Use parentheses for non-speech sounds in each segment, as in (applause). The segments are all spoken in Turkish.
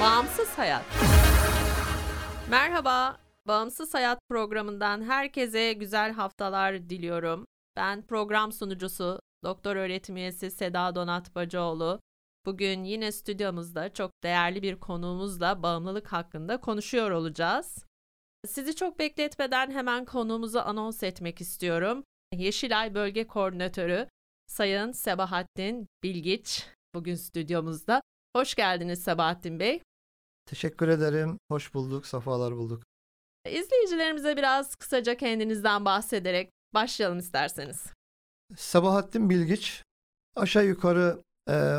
Bağımsız Hayat. Merhaba, Bağımsız Hayat programından herkese güzel haftalar diliyorum. Ben program sunucusu Doktor öğretim üyesi Seda Donat Bacıoğlu. Bugün yine stüdyomuzda çok değerli bir konuğumuzla bağımlılık hakkında konuşuyor olacağız. Sizi çok bekletmeden hemen konuğumuzu anons etmek istiyorum. Yeşilay Bölge Koordinatörü Sayın Sebahattin Bilgiç bugün stüdyomuzda. Hoş geldiniz Sebahattin Bey. Teşekkür ederim. Hoş bulduk, safalar bulduk. İzleyicilerimize biraz kısaca kendinizden bahsederek başlayalım isterseniz. Sabahattin Bilgiç, aşağı yukarı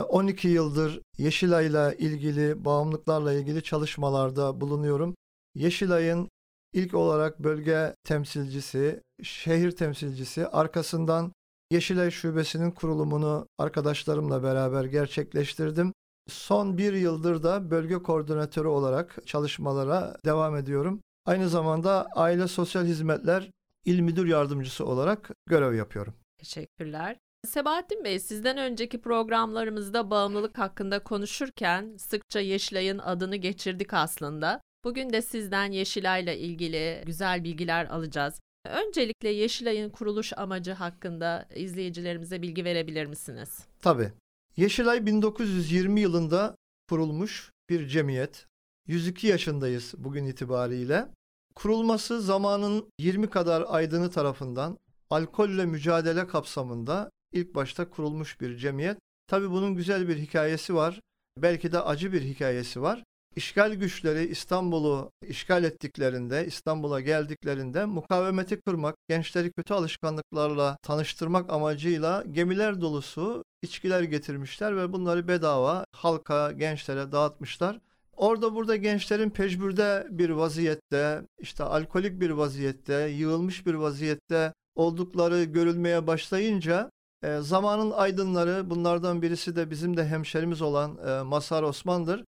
12 yıldır Yeşilay'la ilgili, bağımlılıklarla ilgili çalışmalarda bulunuyorum. Yeşilay'ın ilk olarak bölge temsilcisi, şehir temsilcisi, arkasından Yeşilay Şubesi'nin kurulumunu arkadaşlarımla beraber gerçekleştirdim. Son bir yıldır da bölge koordinatörü olarak çalışmalara devam ediyorum. Aynı zamanda Aile Sosyal Hizmetler İl Müdür Yardımcısı olarak görev yapıyorum. Teşekkürler. Sebahattin Bey, sizden önceki programlarımızda bağımlılık hakkında konuşurken sıkça Yeşilay'ın adını geçirdik aslında. Bugün de sizden Yeşilay'la ilgili güzel bilgiler alacağız. Öncelikle Yeşilay'ın kuruluş amacı hakkında izleyicilerimize bilgi verebilir misiniz? Tabii. Yeşilay 1920 yılında kurulmuş bir cemiyet. 102 yaşındayız bugün itibariyle. Kurulması zamanın 20 kadar aydını tarafından alkolle mücadele kapsamında ilk başta kurulmuş bir cemiyet. Tabii bunun güzel bir hikayesi var. Belki de acı bir hikayesi var. İşgal güçleri İstanbul'u işgal ettiklerinde, İstanbul'a geldiklerinde mukavemeti kırmak, gençleri kötü alışkanlıklarla tanıştırmak amacıyla gemiler dolusu içkiler getirmişler ve bunları bedava halka, gençlere dağıtmışlar. Orada burada gençlerin pecbürde bir vaziyette, işte alkolik bir vaziyette, yığılmış bir vaziyette oldukları görülmeye başlayınca e, zamanın aydınları, bunlardan birisi de bizim de hemşerimiz olan e, Masar Osman'dır.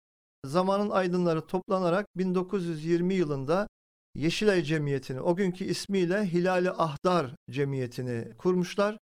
Zamanın aydınları toplanarak 1920 yılında Yeşilay Cemiyeti'ni, o günkü ismiyle Hilali Ahdar Cemiyeti'ni kurmuşlar.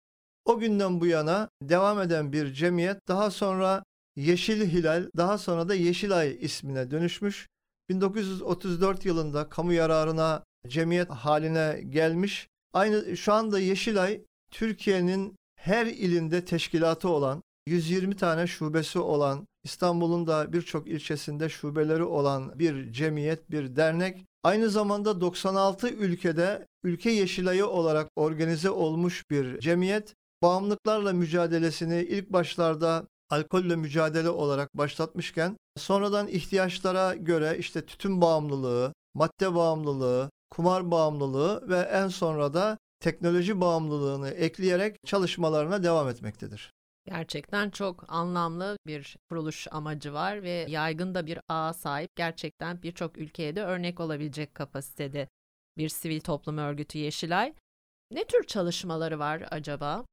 O günden bu yana devam eden bir cemiyet daha sonra Yeşil Hilal daha sonra da Yeşilay ismine dönüşmüş. 1934 yılında kamu yararına cemiyet haline gelmiş. Aynı şu anda Yeşilay Türkiye'nin her ilinde teşkilatı olan 120 tane şubesi olan İstanbul'un da birçok ilçesinde şubeleri olan bir cemiyet, bir dernek. Aynı zamanda 96 ülkede ülke yeşilayı olarak organize olmuş bir cemiyet. Bağımlılıklarla mücadelesini ilk başlarda alkolle mücadele olarak başlatmışken sonradan ihtiyaçlara göre işte tütün bağımlılığı, madde bağımlılığı, kumar bağımlılığı ve en sonra da teknoloji bağımlılığını ekleyerek çalışmalarına devam etmektedir. Gerçekten çok anlamlı bir kuruluş amacı var ve yaygın da bir ağa sahip. Gerçekten birçok ülkeye de örnek olabilecek kapasitede bir sivil toplum örgütü Yeşilay. Ne tür çalışmaları var acaba?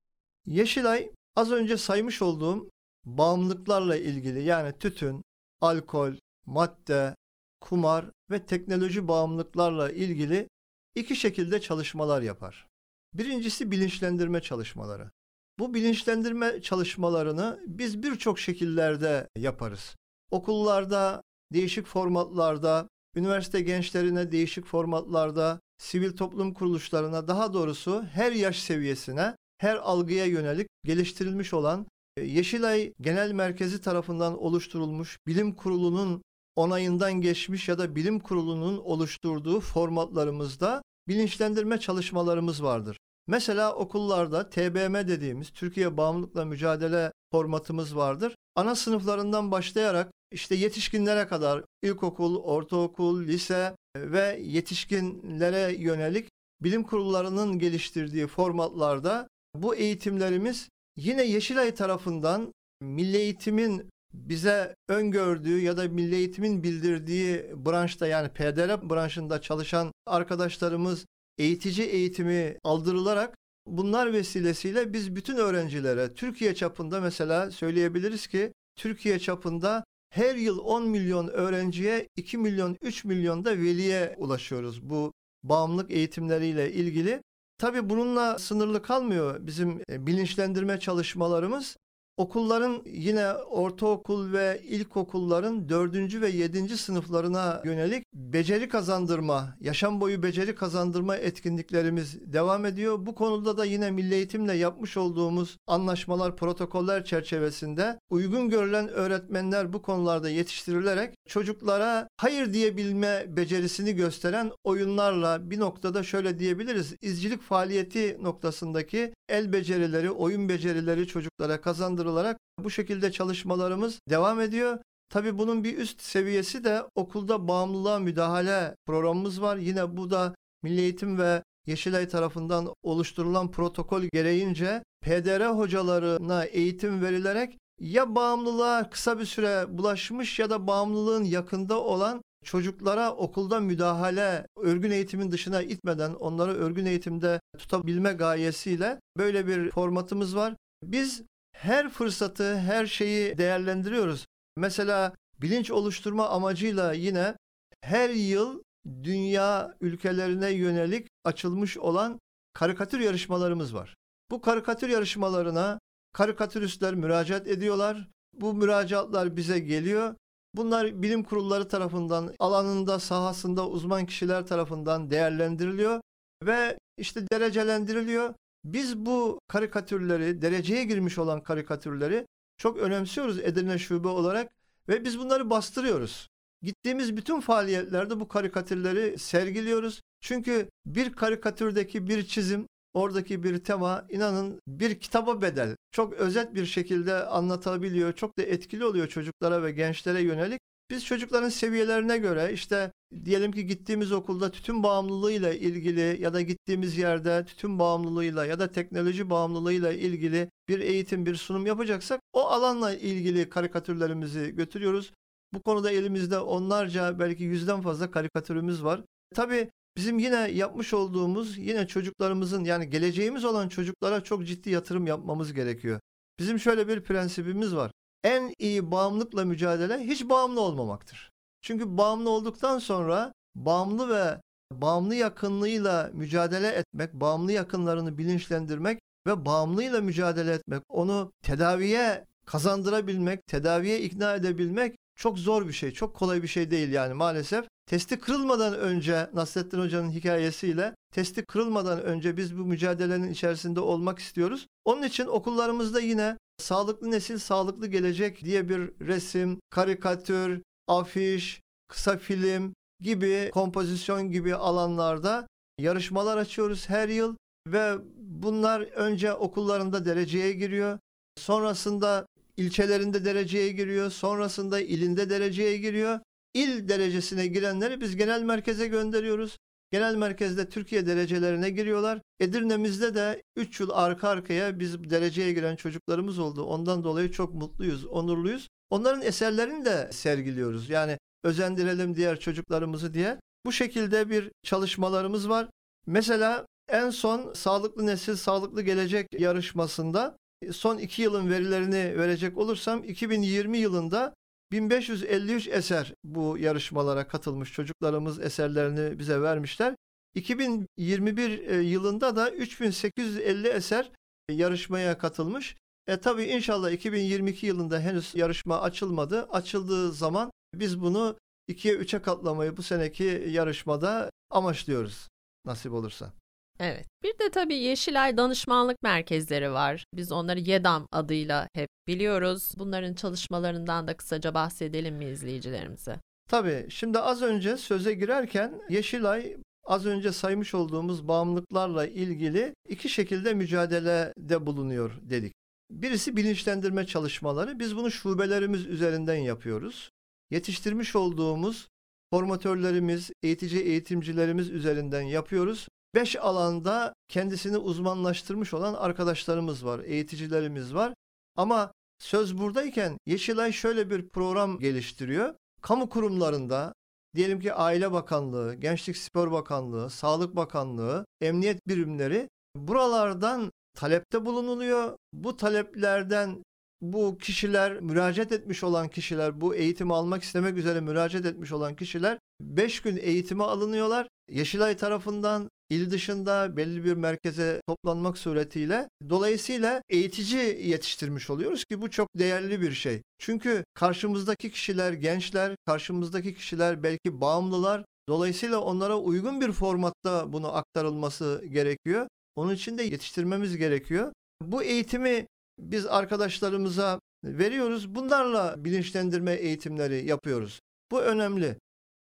Yeşilay az önce saymış olduğum bağımlılıklarla ilgili yani tütün, alkol, madde, kumar ve teknoloji bağımlılıklarla ilgili iki şekilde çalışmalar yapar. Birincisi bilinçlendirme çalışmaları. Bu bilinçlendirme çalışmalarını biz birçok şekillerde yaparız. Okullarda, değişik formatlarda, üniversite gençlerine değişik formatlarda, sivil toplum kuruluşlarına daha doğrusu her yaş seviyesine, her algıya yönelik geliştirilmiş olan e, Yeşilay Genel Merkezi tarafından oluşturulmuş bilim kurulunun onayından geçmiş ya da bilim kurulunun oluşturduğu formatlarımızda bilinçlendirme çalışmalarımız vardır. Mesela okullarda TBM dediğimiz Türkiye Bağımlılıkla Mücadele formatımız vardır. Ana sınıflarından başlayarak işte yetişkinlere kadar ilkokul, ortaokul, lise ve yetişkinlere yönelik bilim kurullarının geliştirdiği formatlarda bu eğitimlerimiz yine Yeşilay tarafından Milli Eğitim'in bize öngördüğü ya da Milli Eğitim'in bildirdiği branşta yani PDR branşında çalışan arkadaşlarımız eğitici eğitimi aldırılarak bunlar vesilesiyle biz bütün öğrencilere Türkiye çapında mesela söyleyebiliriz ki Türkiye çapında her yıl 10 milyon öğrenciye 2 milyon 3 milyon da veliye ulaşıyoruz bu bağımlılık eğitimleriyle ilgili. Tabii bununla sınırlı kalmıyor bizim e, bilinçlendirme çalışmalarımız. Okulların yine ortaokul ve ilkokulların dördüncü ve yedinci sınıflarına yönelik beceri kazandırma, yaşam boyu beceri kazandırma etkinliklerimiz devam ediyor. Bu konuda da yine Milli Eğitimle yapmış olduğumuz anlaşmalar, protokoller çerçevesinde uygun görülen öğretmenler bu konularda yetiştirilerek çocuklara hayır diyebilme becerisini gösteren oyunlarla bir noktada şöyle diyebiliriz. İzcilik faaliyeti noktasındaki el becerileri, oyun becerileri çocuklara kazandırılarak bu şekilde çalışmalarımız devam ediyor. Tabii bunun bir üst seviyesi de okulda bağımlılığa müdahale programımız var. Yine bu da Milli Eğitim ve Yeşilay tarafından oluşturulan protokol gereğince PDR hocalarına eğitim verilerek ya bağımlılığa kısa bir süre bulaşmış ya da bağımlılığın yakında olan çocuklara okulda müdahale, örgün eğitimin dışına itmeden onları örgün eğitimde tutabilme gayesiyle böyle bir formatımız var. Biz her fırsatı, her şeyi değerlendiriyoruz. Mesela bilinç oluşturma amacıyla yine her yıl dünya ülkelerine yönelik açılmış olan karikatür yarışmalarımız var. Bu karikatür yarışmalarına karikatüristler müracaat ediyorlar. Bu müracaatlar bize geliyor. Bunlar bilim kurulları tarafından alanında, sahasında uzman kişiler tarafından değerlendiriliyor ve işte derecelendiriliyor. Biz bu karikatürleri, dereceye girmiş olan karikatürleri çok önemsiyoruz Edirne Şube olarak ve biz bunları bastırıyoruz. Gittiğimiz bütün faaliyetlerde bu karikatürleri sergiliyoruz. Çünkü bir karikatürdeki bir çizim, oradaki bir tema inanın bir kitaba bedel. Çok özet bir şekilde anlatabiliyor. Çok da etkili oluyor çocuklara ve gençlere yönelik. Biz çocukların seviyelerine göre işte diyelim ki gittiğimiz okulda tütün bağımlılığıyla ilgili ya da gittiğimiz yerde tütün bağımlılığıyla ya da teknoloji bağımlılığıyla ilgili bir eğitim, bir sunum yapacaksak o alanla ilgili karikatürlerimizi götürüyoruz. Bu konuda elimizde onlarca belki yüzden fazla karikatürümüz var. Tabii bizim yine yapmış olduğumuz yine çocuklarımızın yani geleceğimiz olan çocuklara çok ciddi yatırım yapmamız gerekiyor. Bizim şöyle bir prensibimiz var. En iyi bağımlılıkla mücadele hiç bağımlı olmamaktır. Çünkü bağımlı olduktan sonra bağımlı ve bağımlı yakınlığıyla mücadele etmek, bağımlı yakınlarını bilinçlendirmek ve bağımlıyla mücadele etmek, onu tedaviye kazandırabilmek, tedaviye ikna edebilmek çok zor bir şey, çok kolay bir şey değil yani maalesef. Testi kırılmadan önce Nasrettin Hoca'nın hikayesiyle testi kırılmadan önce biz bu mücadelenin içerisinde olmak istiyoruz. Onun için okullarımızda yine sağlıklı nesil, sağlıklı gelecek diye bir resim, karikatür, afiş, kısa film gibi kompozisyon gibi alanlarda yarışmalar açıyoruz her yıl ve bunlar önce okullarında dereceye giriyor. Sonrasında ilçelerinde dereceye giriyor. Sonrasında ilinde dereceye giriyor. İl derecesine girenleri biz genel merkeze gönderiyoruz. Genel merkezde Türkiye derecelerine giriyorlar. Edirne'mizde de 3 yıl arka arkaya biz dereceye giren çocuklarımız oldu. Ondan dolayı çok mutluyuz, onurluyuz. Onların eserlerini de sergiliyoruz. Yani özendirelim diğer çocuklarımızı diye. Bu şekilde bir çalışmalarımız var. Mesela en son Sağlıklı Nesil Sağlıklı Gelecek yarışmasında son iki yılın verilerini verecek olursam 2020 yılında 1553 eser bu yarışmalara katılmış. Çocuklarımız eserlerini bize vermişler. 2021 e, yılında da 3850 eser yarışmaya katılmış. E tabi inşallah 2022 yılında henüz yarışma açılmadı. Açıldığı zaman biz bunu 2'ye 3'e katlamayı bu seneki yarışmada amaçlıyoruz nasip olursa. Evet. Bir de tabii Yeşilay danışmanlık merkezleri var. Biz onları YEDAM adıyla hep biliyoruz. Bunların çalışmalarından da kısaca bahsedelim mi izleyicilerimize? Tabii. Şimdi az önce söze girerken Yeşilay az önce saymış olduğumuz bağımlılıklarla ilgili iki şekilde mücadelede bulunuyor dedik. Birisi bilinçlendirme çalışmaları. Biz bunu şubelerimiz üzerinden yapıyoruz. Yetiştirmiş olduğumuz formatörlerimiz, eğitici eğitimcilerimiz üzerinden yapıyoruz. Beş alanda kendisini uzmanlaştırmış olan arkadaşlarımız var, eğiticilerimiz var. Ama söz buradayken Yeşilay şöyle bir program geliştiriyor. Kamu kurumlarında diyelim ki Aile Bakanlığı, Gençlik Spor Bakanlığı, Sağlık Bakanlığı, emniyet birimleri buralardan talepte bulunuluyor. Bu taleplerden bu kişiler, müracaat etmiş olan kişiler, bu eğitimi almak istemek üzere müracaat etmiş olan kişiler 5 gün eğitime alınıyorlar. Yeşilay tarafından il dışında belli bir merkeze toplanmak suretiyle dolayısıyla eğitici yetiştirmiş oluyoruz ki bu çok değerli bir şey. Çünkü karşımızdaki kişiler gençler, karşımızdaki kişiler belki bağımlılar. Dolayısıyla onlara uygun bir formatta bunu aktarılması gerekiyor. Onun için de yetiştirmemiz gerekiyor. Bu eğitimi biz arkadaşlarımıza veriyoruz. Bunlarla bilinçlendirme eğitimleri yapıyoruz. Bu önemli.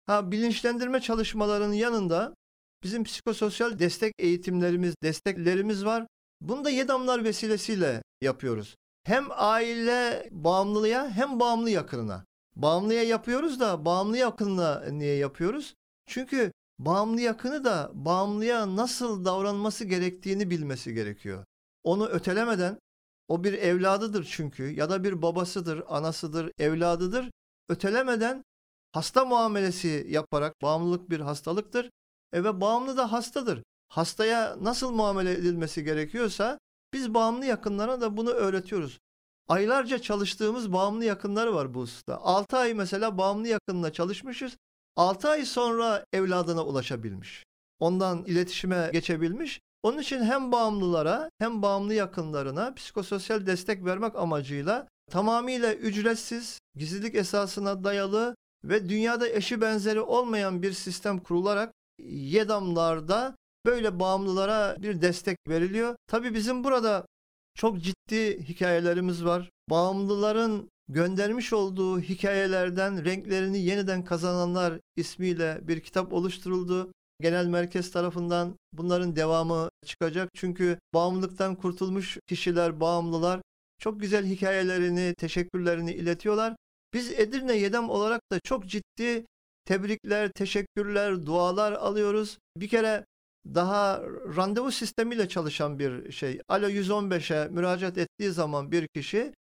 Ha bilinçlendirme çalışmalarının yanında bizim psikososyal destek eğitimlerimiz, desteklerimiz var. Bunu da YEDAMlar vesilesiyle yapıyoruz. Hem aile bağımlılığa hem bağımlı yakınına. Bağımlıya yapıyoruz da bağımlı yakınına niye yapıyoruz? Çünkü bağımlı yakını da bağımlıya nasıl davranması gerektiğini bilmesi gerekiyor. Onu ötelemeden o bir evladıdır çünkü ya da bir babasıdır, anasıdır, evladıdır. Ötelemeden hasta muamelesi yaparak bağımlılık bir hastalıktır. E ve bağımlı da hastadır. Hastaya nasıl muamele edilmesi gerekiyorsa biz bağımlı yakınlara da bunu öğretiyoruz. Aylarca çalıştığımız bağımlı yakınları var bu usta. 6 ay mesela bağımlı yakınla çalışmışız. 6 ay sonra evladına ulaşabilmiş. Ondan iletişime geçebilmiş. Onun için hem bağımlılara hem bağımlı yakınlarına psikososyal destek vermek amacıyla tamamıyla ücretsiz, gizlilik esasına dayalı ve dünyada eşi benzeri olmayan bir sistem kurularak YEDAM'larda böyle bağımlılara bir destek veriliyor. Tabii bizim burada çok ciddi hikayelerimiz var. Bağımlıların göndermiş olduğu hikayelerden renklerini yeniden kazananlar ismiyle bir kitap oluşturuldu. Genel merkez tarafından bunların devamı çıkacak. Çünkü bağımlılıktan kurtulmuş kişiler, bağımlılar çok güzel hikayelerini, teşekkürlerini iletiyorlar. Biz Edirne Yedem olarak da çok ciddi tebrikler, teşekkürler, dualar alıyoruz. Bir kere daha randevu sistemiyle çalışan bir şey. Alo 115'e müracaat ettiği zaman bir kişi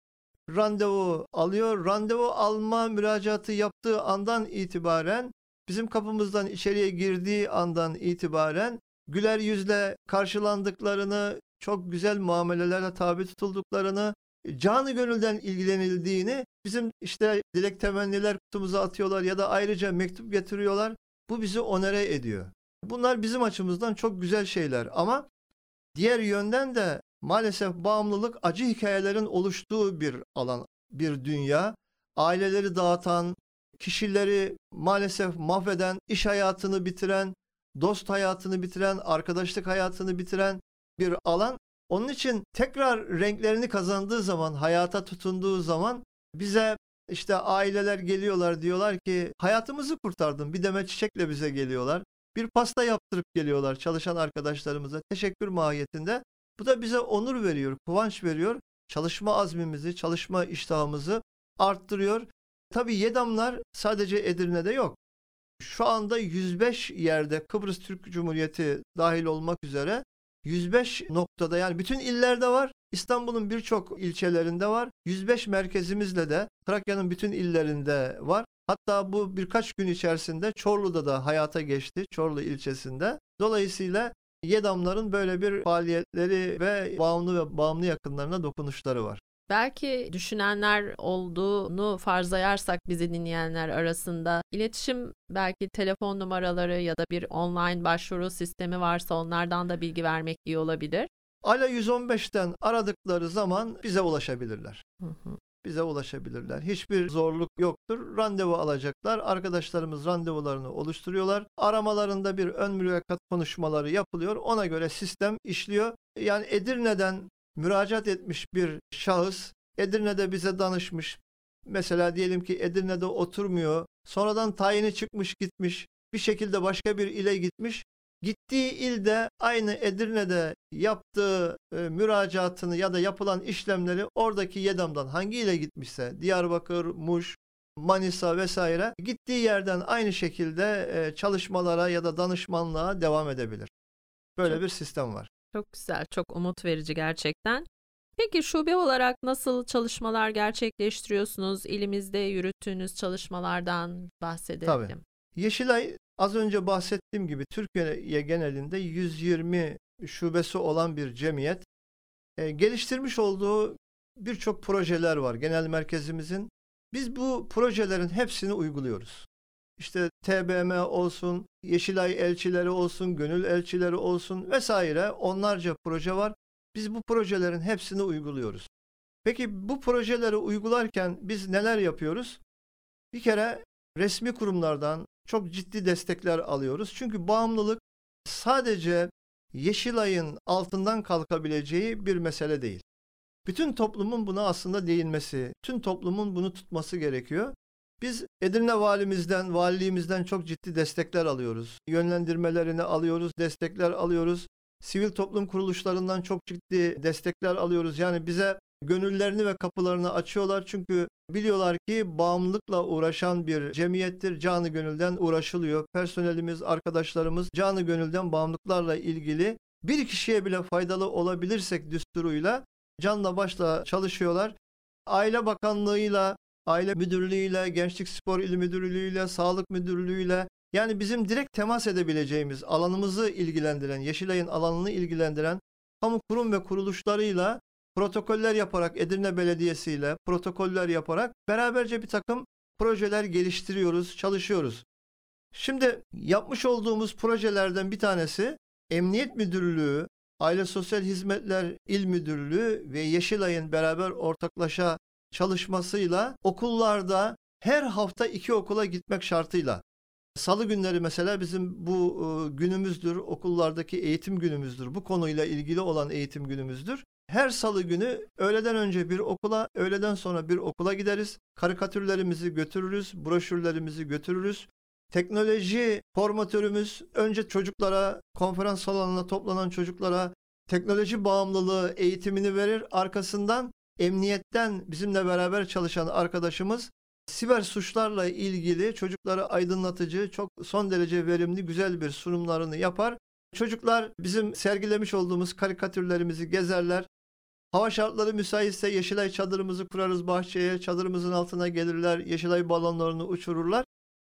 randevu alıyor. Randevu alma müracaatı yaptığı andan itibaren bizim kapımızdan içeriye girdiği andan itibaren güler yüzle karşılandıklarını, çok güzel muamelelerle tabi tutulduklarını, canı gönülden ilgilenildiğini bizim işte dilek temenniler kutumuza atıyorlar ya da ayrıca mektup getiriyorlar. Bu bizi onere ediyor. Bunlar bizim açımızdan çok güzel şeyler ama diğer yönden de maalesef bağımlılık acı hikayelerin oluştuğu bir alan, bir dünya. Aileleri dağıtan, kişileri maalesef mahveden, iş hayatını bitiren, dost hayatını bitiren, arkadaşlık hayatını bitiren bir alan. Onun için tekrar renklerini kazandığı zaman, hayata tutunduğu zaman bize işte aileler geliyorlar diyorlar ki hayatımızı kurtardın. Bir demet çiçekle bize geliyorlar. Bir pasta yaptırıp geliyorlar çalışan arkadaşlarımıza teşekkür mahiyetinde. Bu da bize onur veriyor, kıvanç veriyor. Çalışma azmimizi, çalışma iştahımızı arttırıyor. Tabii Yedamlar sadece Edirne'de yok. Şu anda 105 yerde Kıbrıs Türk Cumhuriyeti dahil olmak üzere 105 noktada yani bütün illerde var. İstanbul'un birçok ilçelerinde var. 105 merkezimizle de Trakya'nın bütün illerinde var. Hatta bu birkaç gün içerisinde Çorlu'da da hayata geçti. Çorlu ilçesinde. Dolayısıyla Yedamların böyle bir faaliyetleri ve bağımlı ve bağımlı yakınlarına dokunuşları var. Belki düşünenler olduğunu farzayarsak bizi dinleyenler arasında iletişim belki telefon numaraları ya da bir online başvuru sistemi varsa onlardan da bilgi vermek iyi olabilir. Ala 115'ten aradıkları zaman bize ulaşabilirler. Hı hı. Bize ulaşabilirler. Hiçbir zorluk yoktur. Randevu alacaklar. Arkadaşlarımız randevularını oluşturuyorlar. Aramalarında bir ön mülakat konuşmaları yapılıyor. Ona göre sistem işliyor. Yani Edirne'den müracaat etmiş bir şahıs Edirne'de bize danışmış. Mesela diyelim ki Edirne'de oturmuyor. Sonradan tayini çıkmış gitmiş. Bir şekilde başka bir ile gitmiş. Gittiği ilde aynı Edirne'de yaptığı e, müracaatını ya da yapılan işlemleri oradaki Yedam'dan hangi ile gitmişse Diyarbakır, Muş, Manisa vesaire gittiği yerden aynı şekilde e, çalışmalara ya da danışmanlığa devam edebilir. Böyle çok, bir sistem var. Çok güzel, çok umut verici gerçekten. Peki şube olarak nasıl çalışmalar gerçekleştiriyorsunuz? İlimizde yürüttüğünüz çalışmalardan bahsedelim. Tabii. Yeşilay az önce bahsettiğim gibi Türkiye genelinde 120 şubesi olan bir cemiyet. E, geliştirmiş olduğu birçok projeler var genel merkezimizin. Biz bu projelerin hepsini uyguluyoruz. İşte TBM olsun, Yeşilay elçileri olsun, gönül elçileri olsun vesaire onlarca proje var. Biz bu projelerin hepsini uyguluyoruz. Peki bu projeleri uygularken biz neler yapıyoruz? Bir kere resmi kurumlardan çok ciddi destekler alıyoruz. Çünkü bağımlılık sadece Yeşilay'ın altından kalkabileceği bir mesele değil. Bütün toplumun buna aslında değinmesi, tüm toplumun bunu tutması gerekiyor. Biz Edirne valimizden, valiliğimizden çok ciddi destekler alıyoruz. Yönlendirmelerini alıyoruz, destekler alıyoruz. Sivil toplum kuruluşlarından çok ciddi destekler alıyoruz. Yani bize gönüllerini ve kapılarını açıyorlar. Çünkü biliyorlar ki bağımlılıkla uğraşan bir cemiyettir. Canı gönülden uğraşılıyor. Personelimiz, arkadaşlarımız canı gönülden bağımlılıklarla ilgili bir kişiye bile faydalı olabilirsek düsturuyla canla başla çalışıyorlar. Aile Bakanlığı'yla, Aile Müdürlüğü'yle, Gençlik Spor İl Müdürlüğü'yle, Sağlık Müdürlüğü'yle yani bizim direkt temas edebileceğimiz, alanımızı ilgilendiren, Yeşilay'ın alanını ilgilendiren kamu kurum ve kuruluşlarıyla protokoller yaparak Edirne Belediyesi ile protokoller yaparak beraberce bir takım projeler geliştiriyoruz, çalışıyoruz. Şimdi yapmış olduğumuz projelerden bir tanesi Emniyet Müdürlüğü, Aile Sosyal Hizmetler İl Müdürlüğü ve Yeşilay'ın beraber ortaklaşa çalışmasıyla okullarda her hafta iki okula gitmek şartıyla Salı günleri mesela bizim bu e, günümüzdür, okullardaki eğitim günümüzdür. Bu konuyla ilgili olan eğitim günümüzdür. Her salı günü öğleden önce bir okula, öğleden sonra bir okula gideriz. Karikatürlerimizi götürürüz, broşürlerimizi götürürüz. Teknoloji formatörümüz önce çocuklara, konferans salonuna toplanan çocuklara teknoloji bağımlılığı eğitimini verir. Arkasından emniyetten bizimle beraber çalışan arkadaşımız siber suçlarla ilgili çocuklara aydınlatıcı, çok son derece verimli, güzel bir sunumlarını yapar. Çocuklar bizim sergilemiş olduğumuz karikatürlerimizi gezerler. Hava şartları müsaitse Yeşilay çadırımızı kurarız bahçeye, çadırımızın altına gelirler, Yeşilay balonlarını uçururlar.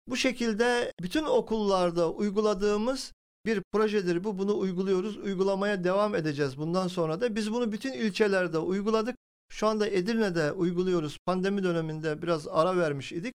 Bu şekilde bütün okullarda uyguladığımız bir projedir bu. Bunu uyguluyoruz. Uygulamaya devam edeceğiz bundan sonra da. Biz bunu bütün ilçelerde uyguladık. Şu anda Edirne'de uyguluyoruz. Pandemi döneminde biraz ara vermiş idik.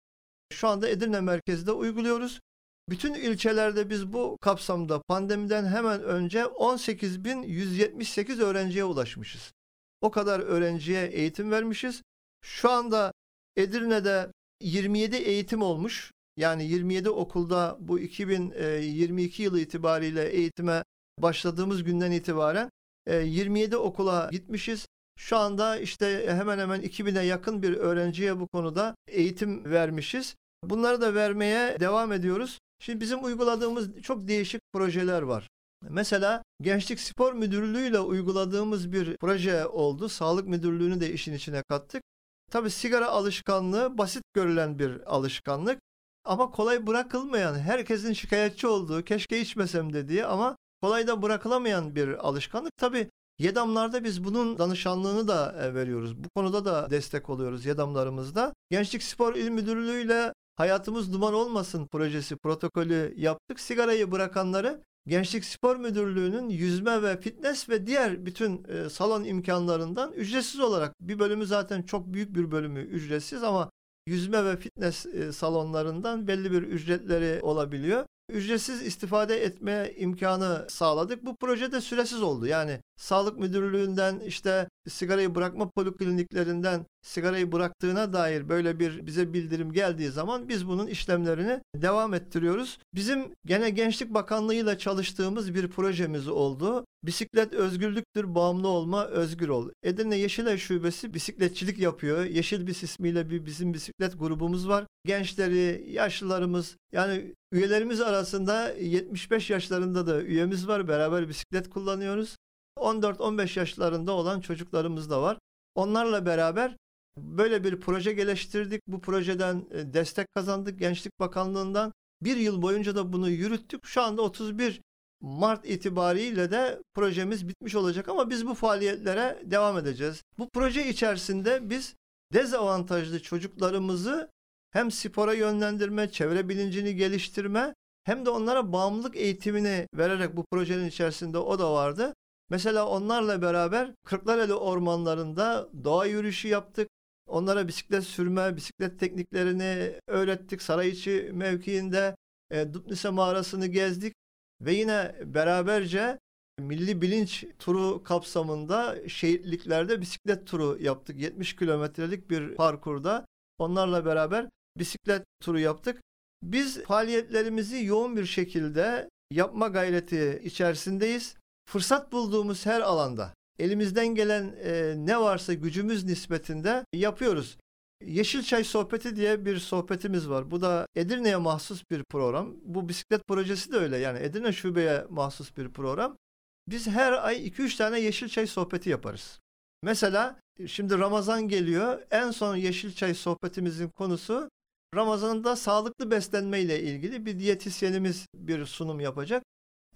Şu anda Edirne merkezde uyguluyoruz. Bütün ilçelerde biz bu kapsamda pandemiden hemen önce 18.178 öğrenciye ulaşmışız. O kadar öğrenciye eğitim vermişiz. Şu anda Edirne'de 27 eğitim olmuş. Yani 27 okulda bu 2022 yılı itibariyle eğitime başladığımız günden itibaren 27 okula gitmişiz. Şu anda işte hemen hemen 2000'e yakın bir öğrenciye bu konuda eğitim vermişiz. Bunları da vermeye devam ediyoruz. Şimdi bizim uyguladığımız çok değişik projeler var. Mesela Gençlik Spor Müdürlüğü ile uyguladığımız bir proje oldu. Sağlık Müdürlüğü'nü de işin içine kattık. Tabii sigara alışkanlığı basit görülen bir alışkanlık ama kolay bırakılmayan, herkesin şikayetçi olduğu, keşke içmesem dediği ama kolay da bırakılamayan bir alışkanlık. Tabii Yedamlarda biz bunun danışanlığını da e, veriyoruz. Bu konuda da destek oluyoruz Yedamlarımızda. Gençlik Spor İl Müdürlüğü ile Hayatımız Duman Olmasın projesi protokolü yaptık. Sigarayı bırakanları Gençlik Spor Müdürlüğü'nün yüzme ve fitness ve diğer bütün e, salon imkanlarından ücretsiz olarak bir bölümü zaten çok büyük bir bölümü ücretsiz ama yüzme ve fitness e, salonlarından belli bir ücretleri olabiliyor ücretsiz istifade etme imkanı sağladık. Bu proje de süresiz oldu. Yani Sağlık Müdürlüğü'nden işte sigarayı bırakma polikliniklerinden sigarayı bıraktığına dair böyle bir bize bildirim geldiği zaman biz bunun işlemlerini devam ettiriyoruz. Bizim gene Gençlik Bakanlığı ile çalıştığımız bir projemiz oldu. Bisiklet özgürlüktür, bağımlı olma, özgür ol. Edirne Yeşilay Şubesi bisikletçilik yapıyor. Yeşil Bis ismiyle bir bizim bisiklet grubumuz var. Gençleri, yaşlılarımız yani üyelerimiz arasında 75 yaşlarında da üyemiz var. Beraber bisiklet kullanıyoruz. 14-15 yaşlarında olan çocuklarımız da var. Onlarla beraber böyle bir proje geliştirdik. Bu projeden e, destek kazandık Gençlik Bakanlığı'ndan. Bir yıl boyunca da bunu yürüttük. Şu anda 31 Mart itibariyle de projemiz bitmiş olacak ama biz bu faaliyetlere devam edeceğiz. Bu proje içerisinde biz dezavantajlı çocuklarımızı hem spora yönlendirme, çevre bilincini geliştirme hem de onlara bağımlılık eğitimini vererek bu projenin içerisinde o da vardı. Mesela onlarla beraber Kırklareli ormanlarında doğa yürüyüşü yaptık. Onlara bisiklet sürme, bisiklet tekniklerini öğrettik. Sarayiçi mevkiinde e, Dutnise mağarasını gezdik ve yine beraberce milli bilinç turu kapsamında şehitliklerde bisiklet turu yaptık. 70 kilometrelik bir parkurda onlarla beraber bisiklet turu yaptık. Biz faaliyetlerimizi yoğun bir şekilde yapma gayreti içerisindeyiz. Fırsat bulduğumuz her alanda elimizden gelen e, ne varsa gücümüz nispetinde yapıyoruz. Yeşilçay Sohbeti diye bir sohbetimiz var. Bu da Edirne'ye mahsus bir program. Bu bisiklet projesi de öyle. Yani Edirne Şube'ye mahsus bir program. Biz her ay 2-3 tane Yeşilçay sohbeti yaparız. Mesela şimdi Ramazan geliyor. En son Yeşilçay sohbetimizin konusu Ramazan'da sağlıklı beslenme ile ilgili bir diyetisyenimiz bir sunum yapacak.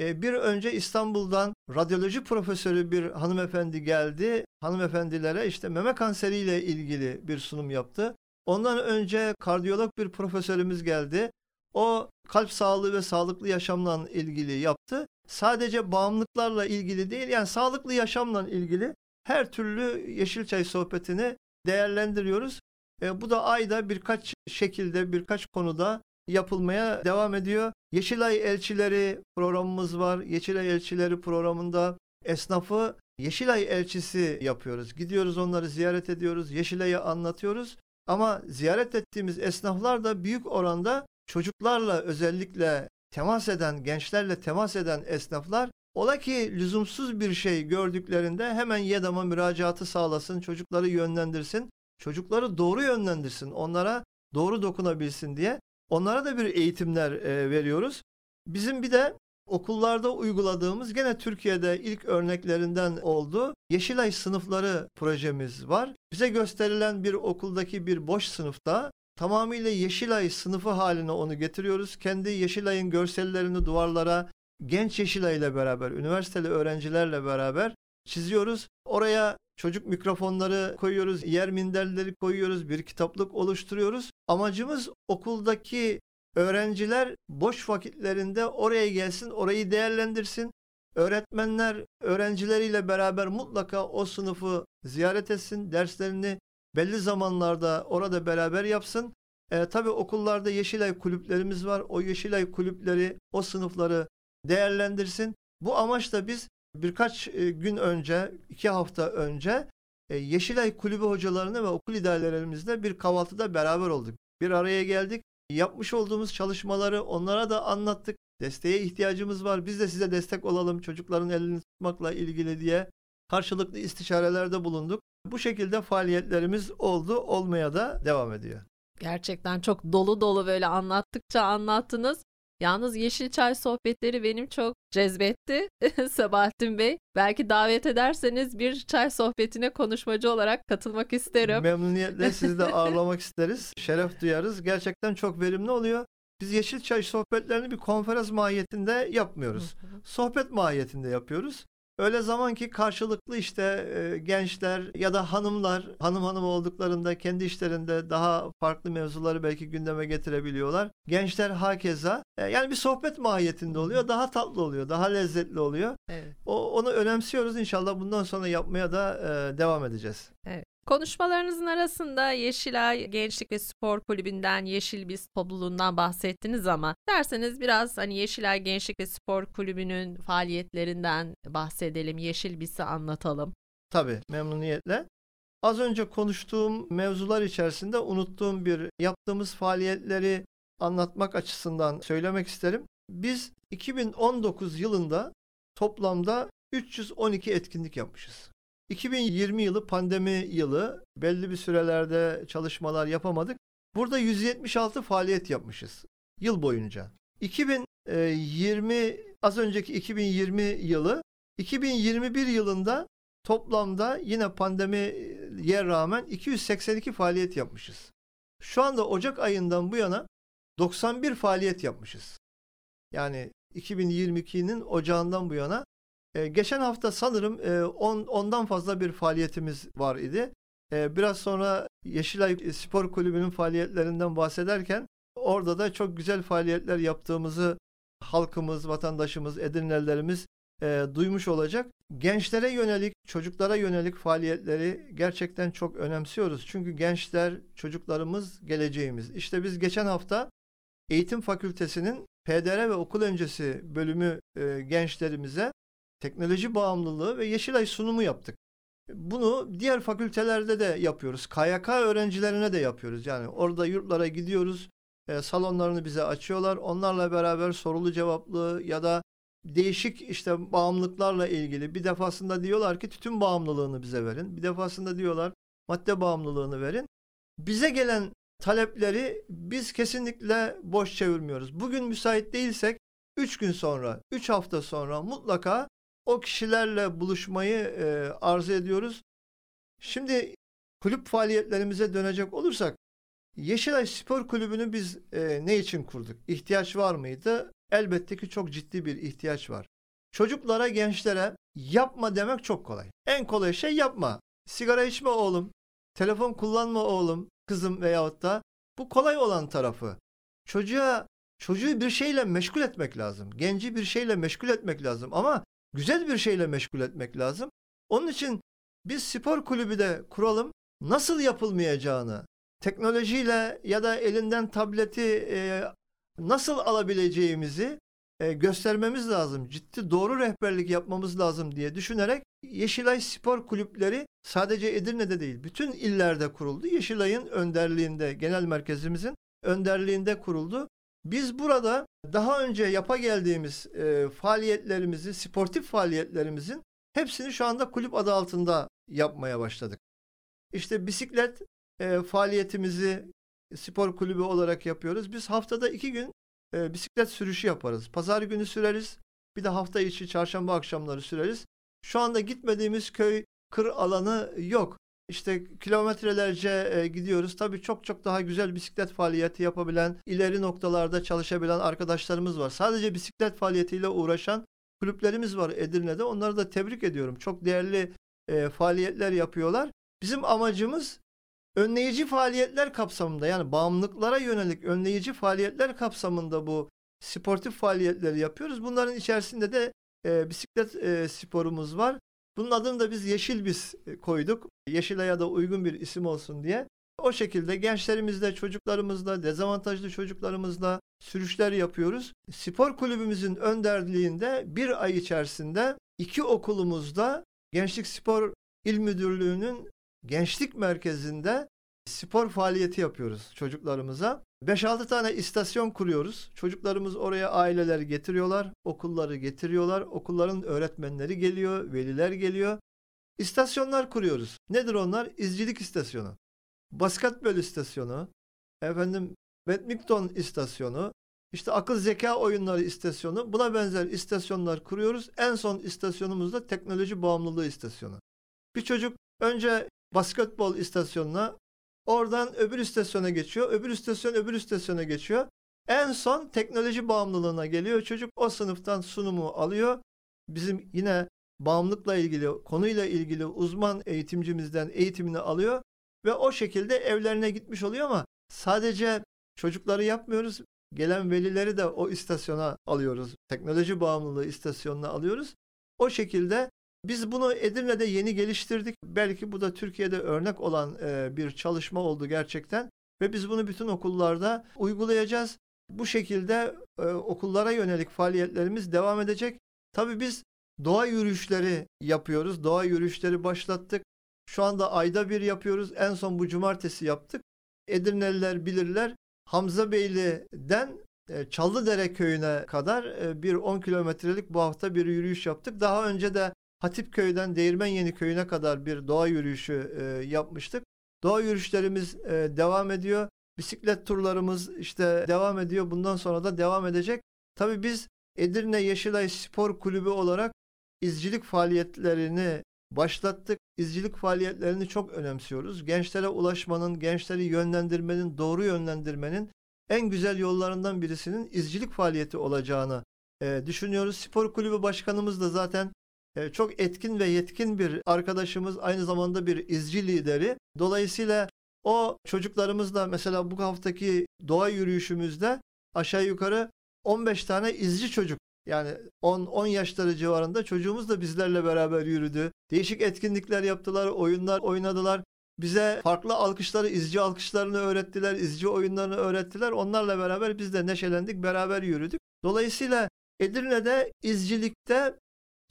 E, bir önce İstanbul'dan radyoloji profesörü bir hanımefendi geldi. Hanımefendilere işte meme kanseriyle ilgili bir sunum yaptı. Ondan önce kardiyolog bir profesörümüz geldi. O kalp sağlığı ve sağlıklı yaşamla ilgili yaptı. Sadece bağımlılıklarla ilgili değil yani sağlıklı yaşamla ilgili her türlü Yeşilçay sohbetini değerlendiriyoruz. E, bu da ayda birkaç şekilde birkaç konuda yapılmaya devam ediyor. Yeşilay Elçileri programımız var. Yeşilay Elçileri programında esnafı Yeşilay elçisi yapıyoruz. Gidiyoruz onları ziyaret ediyoruz. Yeşilay'ı anlatıyoruz. Ama ziyaret ettiğimiz esnaflar da büyük oranda çocuklarla özellikle temas eden, gençlerle temas eden esnaflar ola ki lüzumsuz bir şey gördüklerinde hemen YEDAM'a müracaatı sağlasın, çocukları yönlendirsin, çocukları doğru yönlendirsin, onlara doğru dokunabilsin diye onlara da bir eğitimler e, veriyoruz. Bizim bir de okullarda uyguladığımız gene Türkiye'de ilk örneklerinden oldu. Yeşilay sınıfları projemiz var. Bize gösterilen bir okuldaki bir boş sınıfta tamamıyla Yeşilay sınıfı haline onu getiriyoruz. Kendi Yeşilay'ın görsellerini duvarlara genç Yeşilay ile beraber, üniversiteli öğrencilerle beraber çiziyoruz. Oraya çocuk mikrofonları koyuyoruz, yer minderleri koyuyoruz, bir kitaplık oluşturuyoruz. Amacımız okuldaki öğrenciler boş vakitlerinde oraya gelsin, orayı değerlendirsin. Öğretmenler öğrencileriyle beraber mutlaka o sınıfı ziyaret etsin, derslerini belli zamanlarda orada beraber yapsın. E, tabii okullarda Yeşilay kulüplerimiz var. O Yeşilay kulüpleri o sınıfları değerlendirsin. Bu amaçla biz birkaç e, gün önce, iki hafta önce e, Yeşilay kulübü hocalarını ve okul idarelerimizle bir kahvaltıda beraber olduk. Bir araya geldik. Yapmış olduğumuz çalışmaları onlara da anlattık. Desteğe ihtiyacımız var. Biz de size destek olalım çocukların elini tutmakla ilgili diye karşılıklı istişarelerde bulunduk. Bu şekilde faaliyetlerimiz oldu, olmaya da devam ediyor. Gerçekten çok dolu dolu böyle anlattıkça anlattınız. Yalnız Yeşilçay sohbetleri benim çok cezbetti (laughs) Sabahattin Bey. Belki davet ederseniz bir çay sohbetine konuşmacı olarak katılmak isterim. Memnuniyetle (laughs) sizi de ağırlamak isteriz. Şeref duyarız. Gerçekten çok verimli oluyor. Biz Yeşilçay sohbetlerini bir konferans mahiyetinde yapmıyoruz. Sohbet mahiyetinde yapıyoruz. Öyle zaman ki karşılıklı işte e, gençler ya da hanımlar hanım hanım olduklarında kendi işlerinde daha farklı mevzuları belki gündeme getirebiliyorlar. Gençler hakeza e, yani bir sohbet mahiyetinde oluyor. Daha tatlı oluyor, daha lezzetli oluyor. Evet. O, onu önemsiyoruz inşallah bundan sonra yapmaya da e, devam edeceğiz. Evet. Konuşmalarınızın arasında Yeşilay Gençlik ve Spor Kulübü'nden Yeşil Biz topluluğundan bahsettiniz ama derseniz biraz hani Yeşilay Gençlik ve Spor Kulübü'nün faaliyetlerinden bahsedelim. Yeşil Biz'i anlatalım. Tabii memnuniyetle. Az önce konuştuğum mevzular içerisinde unuttuğum bir yaptığımız faaliyetleri anlatmak açısından söylemek isterim. Biz 2019 yılında toplamda 312 etkinlik yapmışız. 2020 yılı pandemi yılı. Belli bir sürelerde çalışmalar yapamadık. Burada 176 faaliyet yapmışız yıl boyunca. 2020 az önceki 2020 yılı 2021 yılında toplamda yine pandemiye rağmen 282 faaliyet yapmışız. Şu anda Ocak ayından bu yana 91 faaliyet yapmışız. Yani 2022'nin ocağından bu yana e, geçen hafta sanırım e, on, ondan fazla bir faaliyetimiz var idi. E, biraz sonra Yeşilay Spor Kulübü'nün faaliyetlerinden bahsederken orada da çok güzel faaliyetler yaptığımızı halkımız, vatandaşımız, Edirnelilerimiz e, duymuş olacak. Gençlere yönelik, çocuklara yönelik faaliyetleri gerçekten çok önemsiyoruz. Çünkü gençler, çocuklarımız geleceğimiz. İşte biz geçen hafta Eğitim Fakültesi'nin PDR ve okul öncesi bölümü e, gençlerimize teknoloji bağımlılığı ve Yeşilay sunumu yaptık. Bunu diğer fakültelerde de yapıyoruz. KYK öğrencilerine de yapıyoruz. Yani orada yurtlara gidiyoruz. E, salonlarını bize açıyorlar. Onlarla beraber sorulu cevaplı ya da değişik işte bağımlılıklarla ilgili bir defasında diyorlar ki tütün bağımlılığını bize verin. Bir defasında diyorlar madde bağımlılığını verin. Bize gelen talepleri biz kesinlikle boş çevirmiyoruz. Bugün müsait değilsek 3 gün sonra, 3 hafta sonra mutlaka o kişilerle buluşmayı e, arzu ediyoruz. Şimdi kulüp faaliyetlerimize dönecek olursak Yeşilay Spor Kulübü'nü biz e, ne için kurduk? İhtiyaç var mıydı? Elbette ki çok ciddi bir ihtiyaç var. Çocuklara, gençlere yapma demek çok kolay. En kolay şey yapma. Sigara içme oğlum, telefon kullanma oğlum, kızım veyahut da bu kolay olan tarafı. Çocuğa çocuğu bir şeyle meşgul etmek lazım. Genci bir şeyle meşgul etmek lazım ama güzel bir şeyle meşgul etmek lazım. Onun için biz spor kulübü de kuralım. Nasıl yapılmayacağını, teknolojiyle ya da elinden tableti e, nasıl alabileceğimizi e, göstermemiz lazım. Ciddi doğru rehberlik yapmamız lazım diye düşünerek Yeşilay Spor Kulüpleri sadece Edirne'de değil bütün illerde kuruldu. Yeşilay'ın önderliğinde, genel merkezimizin önderliğinde kuruldu. Biz burada daha önce yapa geldiğimiz e, faaliyetlerimizi, sportif faaliyetlerimizin hepsini şu anda kulüp adı altında yapmaya başladık. İşte bisiklet e, faaliyetimizi spor kulübü olarak yapıyoruz. Biz haftada iki gün e, bisiklet sürüşü yaparız. Pazar günü süreriz. Bir de hafta içi çarşamba akşamları süreriz. Şu anda gitmediğimiz köy, kır alanı yok. İşte kilometrelerce e, gidiyoruz. Tabii çok çok daha güzel bisiklet faaliyeti yapabilen, ileri noktalarda çalışabilen arkadaşlarımız var. Sadece bisiklet faaliyetiyle uğraşan kulüplerimiz var Edirne'de. Onları da tebrik ediyorum. Çok değerli e, faaliyetler yapıyorlar. Bizim amacımız önleyici faaliyetler kapsamında yani bağımlılıklara yönelik önleyici faaliyetler kapsamında bu sportif faaliyetleri yapıyoruz. Bunların içerisinde de e, bisiklet e, sporumuz var. Bunun adını da biz Yeşil Biz e, koyduk. Yeşilay'a da uygun bir isim olsun diye. O şekilde gençlerimizle, çocuklarımızla, dezavantajlı çocuklarımızla sürüşler yapıyoruz. Spor kulübümüzün önderliğinde bir ay içerisinde iki okulumuzda Gençlik Spor İl Müdürlüğü'nün gençlik merkezinde spor faaliyeti yapıyoruz çocuklarımıza. 5-6 tane istasyon kuruyoruz. Çocuklarımız oraya aileleri getiriyorlar, okulları getiriyorlar. Okulların öğretmenleri geliyor, veliler geliyor. İstasyonlar kuruyoruz. Nedir onlar? İzcilik istasyonu, basketbol istasyonu, efendim badminton istasyonu, işte akıl zeka oyunları istasyonu, buna benzer istasyonlar kuruyoruz. En son istasyonumuz da teknoloji bağımlılığı istasyonu. Bir çocuk önce basketbol istasyonuna oradan öbür istasyona geçiyor. Öbür istasyon öbür istasyona geçiyor. En son teknoloji bağımlılığına geliyor. Çocuk o sınıftan sunumu alıyor. Bizim yine bağımlılıkla ilgili, konuyla ilgili uzman eğitimcimizden eğitimini alıyor ve o şekilde evlerine gitmiş oluyor ama sadece çocukları yapmıyoruz. Gelen velileri de o istasyona alıyoruz. Teknoloji bağımlılığı istasyonuna alıyoruz. O şekilde biz bunu Edirne'de yeni geliştirdik. Belki bu da Türkiye'de örnek olan e, bir çalışma oldu gerçekten. Ve biz bunu bütün okullarda uygulayacağız. Bu şekilde e, okullara yönelik faaliyetlerimiz devam edecek. Tabii biz doğa yürüyüşleri yapıyoruz. Doğa yürüyüşleri başlattık. Şu anda ayda bir yapıyoruz. En son bu cumartesi yaptık. Edirneliler bilirler. Hamza Beyli'den e, Çallıdere köyüne kadar bir 10 kilometrelik bu hafta bir yürüyüş yaptık. Daha önce de Hatipköy'den Değirmenyeni köyüne kadar bir doğa yürüyüşü e, yapmıştık. Doğa yürüyüşlerimiz e, devam ediyor. Bisiklet turlarımız işte devam ediyor. Bundan sonra da devam edecek. Tabii biz Edirne Yeşilay Spor Kulübü olarak izcilik faaliyetlerini başlattık. İzcilik faaliyetlerini çok önemsiyoruz. Gençlere ulaşmanın, gençleri yönlendirmenin, doğru yönlendirmenin en güzel yollarından birisinin izcilik faaliyeti olacağını e, düşünüyoruz. Spor kulübü başkanımız da zaten çok etkin ve yetkin bir arkadaşımız, aynı zamanda bir izci lideri. Dolayısıyla o çocuklarımızla mesela bu haftaki doğa yürüyüşümüzde aşağı yukarı 15 tane izci çocuk Yani 10 10 yaşları civarında çocuğumuz da bizlerle beraber yürüdü. Değişik etkinlikler yaptılar, oyunlar oynadılar. Bize farklı alkışları, izci alkışlarını öğrettiler, izci oyunlarını öğrettiler. Onlarla beraber biz de neşelendik, beraber yürüdük. Dolayısıyla Edirne'de izcilikte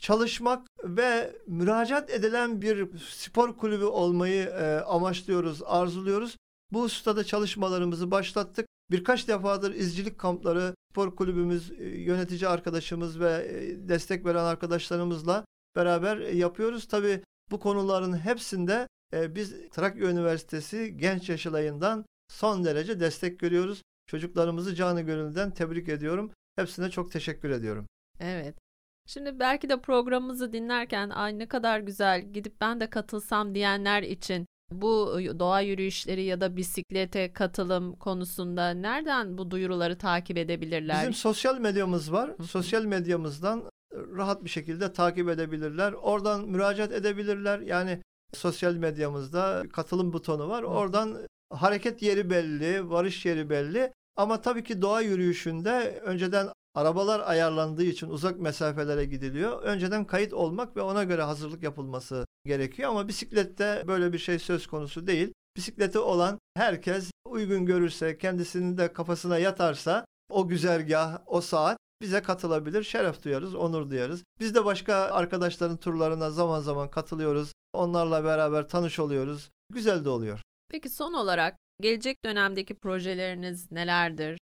çalışmak ve müracaat edilen bir spor kulübü olmayı e, amaçlıyoruz, arzuluyoruz. Bu husustada çalışmalarımızı başlattık. Birkaç defadır izcilik kampları spor kulübümüz, e, yönetici arkadaşımız ve e, destek veren arkadaşlarımızla beraber yapıyoruz. Tabii bu konuların hepsinde e, biz Trakya Üniversitesi Genç Yaşılayından son derece destek görüyoruz. Çocuklarımızı canı gönülden tebrik ediyorum. Hepsine çok teşekkür ediyorum. Evet. Şimdi belki de programımızı dinlerken ay ne kadar güzel gidip ben de katılsam diyenler için bu doğa yürüyüşleri ya da bisiklete katılım konusunda nereden bu duyuruları takip edebilirler? Bizim sosyal medyamız var. Sosyal medyamızdan rahat bir şekilde takip edebilirler. Oradan müracaat edebilirler. Yani sosyal medyamızda katılım butonu var. Oradan hareket yeri belli, varış yeri belli. Ama tabii ki doğa yürüyüşünde önceden arabalar ayarlandığı için uzak mesafelere gidiliyor. Önceden kayıt olmak ve ona göre hazırlık yapılması gerekiyor ama bisiklette böyle bir şey söz konusu değil. Bisikleti olan herkes uygun görürse, kendisinin de kafasına yatarsa o güzergah, o saat bize katılabilir. Şeref duyarız, onur duyarız. Biz de başka arkadaşların turlarına zaman zaman katılıyoruz. Onlarla beraber tanış oluyoruz. Güzel de oluyor. Peki son olarak gelecek dönemdeki projeleriniz nelerdir?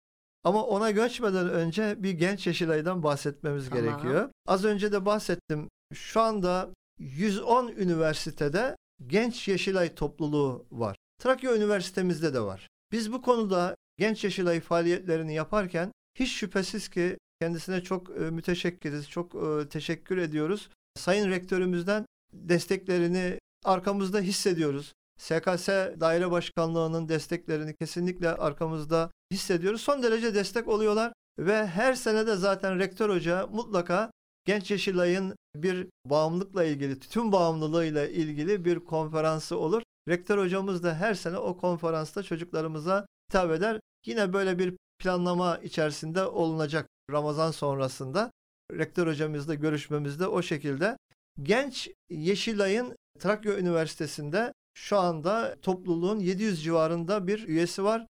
Ama ona geçmeden önce bir genç Yeşilay'dan bahsetmemiz Tamam. gerekiyor. Az önce de bahsettim. Şu anda 110 üniversitede genç Yeşilay topluluğu var. Trakya Üniversitemizde de var. Biz bu konuda genç Yeşilay faaliyetlerini yaparken hiç şüphesiz ki kendisine çok e, müteşekkiriz, çok e, teşekkür ediyoruz. Sayın Rektörümüzden desteklerini arkamızda hissediyoruz. SKS Daire Başkanlığı'nın desteklerini kesinlikle arkamızda hissediyoruz. Son derece destek oluyorlar ve her sene de zaten rektör hoca mutlaka Genç Yeşilay'ın bir bağımlılıkla ilgili, tütün bağımlılığıyla ilgili bir konferansı olur. Rektör hocamız da her sene o konferansta çocuklarımıza hitap eder. Yine böyle bir planlama içerisinde olunacak Ramazan sonrasında. Rektör hocamızla görüşmemizde o şekilde. Genç Yeşilay'ın Trakya Üniversitesi'nde şu anda topluluğun 700 civarında bir üyesi var.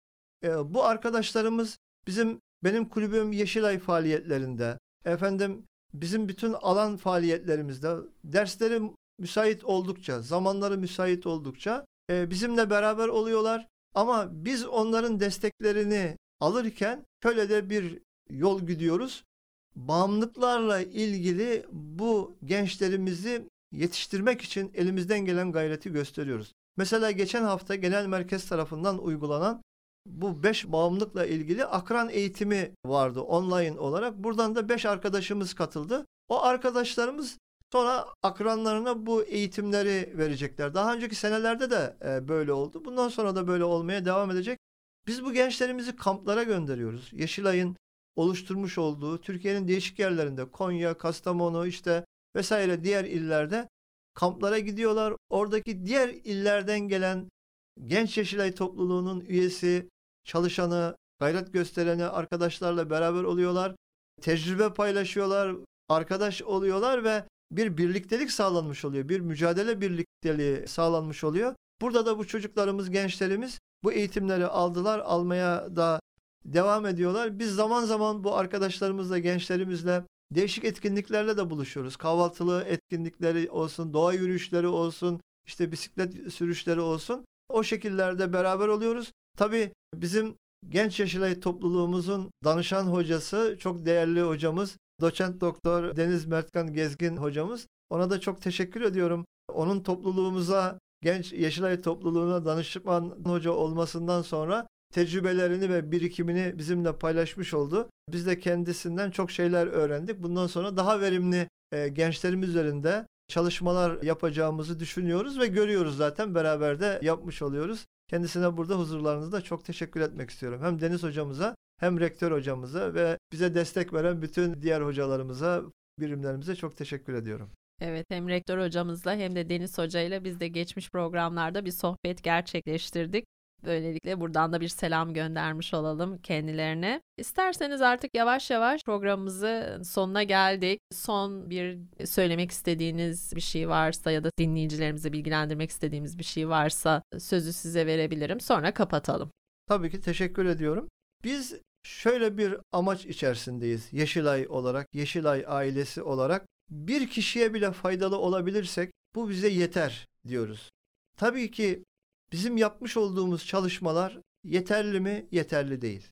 E, bu arkadaşlarımız bizim benim kulübüm Yeşilay faaliyetlerinde, efendim bizim bütün alan faaliyetlerimizde, dersleri müsait oldukça, zamanları müsait oldukça e, bizimle beraber oluyorlar. Ama biz onların desteklerini alırken şöyle de bir yol gidiyoruz. Bağımlılıklarla ilgili bu gençlerimizi yetiştirmek için elimizden gelen gayreti gösteriyoruz. Mesela geçen hafta genel merkez tarafından uygulanan bu 5 bağımlılıkla ilgili akran eğitimi vardı online olarak. Buradan da 5 arkadaşımız katıldı. O arkadaşlarımız sonra akranlarına bu eğitimleri verecekler. Daha önceki senelerde de e, böyle oldu. Bundan sonra da böyle olmaya devam edecek. Biz bu gençlerimizi kamplara gönderiyoruz. Yeşilay'ın oluşturmuş olduğu Türkiye'nin değişik yerlerinde Konya, Kastamonu işte vesaire diğer illerde kamplara gidiyorlar. Oradaki diğer illerden gelen Genç Yeşilay topluluğunun üyesi, çalışanı, gayret göstereni arkadaşlarla beraber oluyorlar. Tecrübe paylaşıyorlar, arkadaş oluyorlar ve bir birliktelik sağlanmış oluyor. Bir mücadele birlikteliği sağlanmış oluyor. Burada da bu çocuklarımız, gençlerimiz bu eğitimleri aldılar, almaya da devam ediyorlar. Biz zaman zaman bu arkadaşlarımızla, gençlerimizle değişik etkinliklerle de buluşuyoruz. Kahvaltılı etkinlikleri olsun, doğa yürüyüşleri olsun, işte bisiklet sürüşleri olsun. O şekillerde beraber oluyoruz. Tabii bizim Genç Yeşilay topluluğumuzun danışan hocası, çok değerli hocamız, doçent doktor Deniz Mertkan Gezgin hocamız. Ona da çok teşekkür ediyorum. Onun topluluğumuza, Genç Yeşilay topluluğuna danışman hoca olmasından sonra tecrübelerini ve birikimini bizimle paylaşmış oldu. Biz de kendisinden çok şeyler öğrendik. Bundan sonra daha verimli e, gençlerimiz üzerinde çalışmalar yapacağımızı düşünüyoruz ve görüyoruz zaten beraber de yapmış oluyoruz. Kendisine burada huzurlarınızda çok teşekkür etmek istiyorum. Hem Deniz hocamıza hem rektör hocamıza ve bize destek veren bütün diğer hocalarımıza, birimlerimize çok teşekkür ediyorum. Evet hem rektör hocamızla hem de Deniz hocayla biz de geçmiş programlarda bir sohbet gerçekleştirdik. Böylelikle buradan da bir selam göndermiş olalım kendilerine. İsterseniz artık yavaş yavaş programımızı sonuna geldik. Son bir söylemek istediğiniz bir şey varsa ya da dinleyicilerimizi bilgilendirmek istediğimiz bir şey varsa sözü size verebilirim. Sonra kapatalım. Tabii ki teşekkür ediyorum. Biz şöyle bir amaç içerisindeyiz. Yeşilay olarak, Yeşilay ailesi olarak bir kişiye bile faydalı olabilirsek bu bize yeter diyoruz. Tabii ki bizim yapmış olduğumuz çalışmalar yeterli mi? Yeterli değil.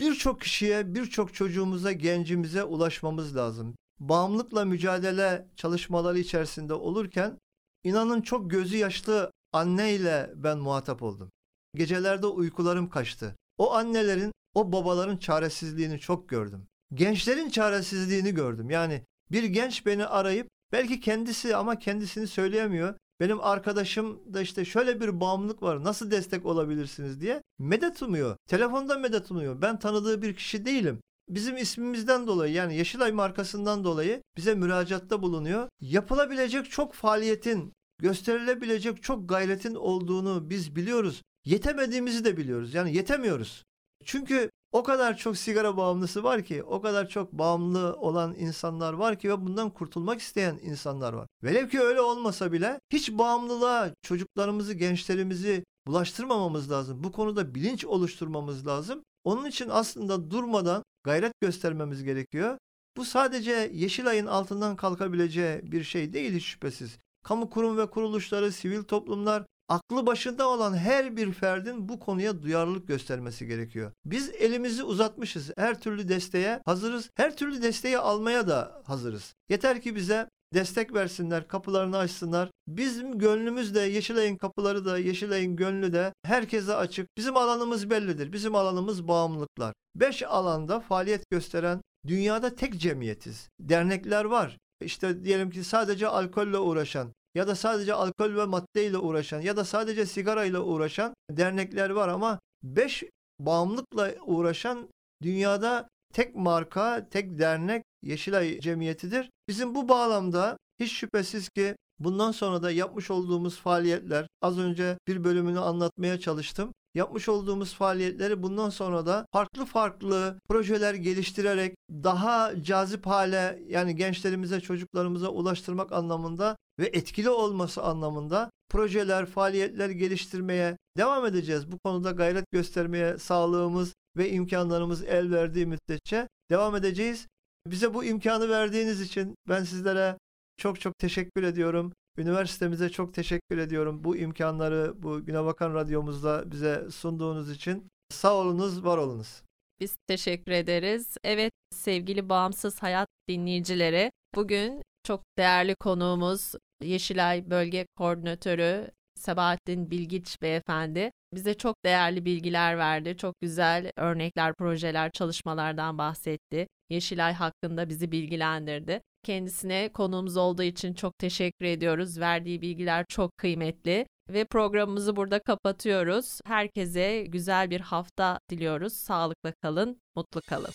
Birçok kişiye, birçok çocuğumuza, gencimize ulaşmamız lazım. Bağımlılıkla mücadele çalışmaları içerisinde olurken inanın çok gözü yaşlı anneyle ben muhatap oldum. Gecelerde uykularım kaçtı. O annelerin, o babaların çaresizliğini çok gördüm. Gençlerin çaresizliğini gördüm. Yani bir genç beni arayıp belki kendisi ama kendisini söyleyemiyor. Benim arkadaşım da işte şöyle bir bağımlılık var nasıl destek olabilirsiniz diye medet umuyor. Telefonda medet umuyor. Ben tanıdığı bir kişi değilim. Bizim ismimizden dolayı yani Yeşilay markasından dolayı bize müracaatta bulunuyor. Yapılabilecek çok faaliyetin, gösterilebilecek çok gayretin olduğunu biz biliyoruz. Yetemediğimizi de biliyoruz. Yani yetemiyoruz. Çünkü o kadar çok sigara bağımlısı var ki, o kadar çok bağımlı olan insanlar var ki ve bundan kurtulmak isteyen insanlar var. Velev ki öyle olmasa bile hiç bağımlılığa çocuklarımızı, gençlerimizi bulaştırmamamız lazım. Bu konuda bilinç oluşturmamız lazım. Onun için aslında durmadan gayret göstermemiz gerekiyor. Bu sadece Yeşilay'ın altından kalkabileceği bir şey değil hiç şüphesiz. Kamu kurum ve kuruluşları, sivil toplumlar aklı başında olan her bir ferdin bu konuya duyarlılık göstermesi gerekiyor. Biz elimizi uzatmışız. Her türlü desteğe hazırız. Her türlü desteği almaya da hazırız. Yeter ki bize destek versinler, kapılarını açsınlar. Bizim gönlümüz de Yeşilay'ın kapıları da Yeşilay'ın gönlü de herkese açık. Bizim alanımız bellidir. Bizim alanımız bağımlılıklar. Beş alanda faaliyet gösteren dünyada tek cemiyetiz. Dernekler var. İşte diyelim ki sadece alkolle uğraşan, ya da sadece alkol ve maddeyle uğraşan ya da sadece sigarayla uğraşan dernekler var ama 5 bağımlılıkla uğraşan dünyada tek marka, tek dernek Yeşilay Cemiyeti'dir. Bizim bu bağlamda hiç şüphesiz ki bundan sonra da yapmış olduğumuz faaliyetler az önce bir bölümünü anlatmaya çalıştım yapmış olduğumuz faaliyetleri bundan sonra da farklı farklı projeler geliştirerek daha cazip hale yani gençlerimize, çocuklarımıza ulaştırmak anlamında ve etkili olması anlamında projeler, faaliyetler geliştirmeye devam edeceğiz. Bu konuda gayret göstermeye sağlığımız ve imkanlarımız el verdiği müddetçe devam edeceğiz. Bize bu imkanı verdiğiniz için ben sizlere çok çok teşekkür ediyorum. Üniversitemize çok teşekkür ediyorum. Bu imkanları bu Güne Bakan Radyomuzda bize sunduğunuz için sağ olunuz, var olunuz. Biz teşekkür ederiz. Evet sevgili Bağımsız Hayat dinleyicileri bugün çok değerli konuğumuz Yeşilay Bölge Koordinatörü Sabahattin Bilgiç Beyefendi bize çok değerli bilgiler verdi. Çok güzel örnekler, projeler, çalışmalardan bahsetti. Yeşilay hakkında bizi bilgilendirdi. Kendisine konuğumuz olduğu için çok teşekkür ediyoruz. Verdiği bilgiler çok kıymetli ve programımızı burada kapatıyoruz. Herkese güzel bir hafta diliyoruz. Sağlıkla kalın, mutlu kalın.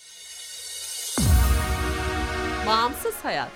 Bağımsız hayat.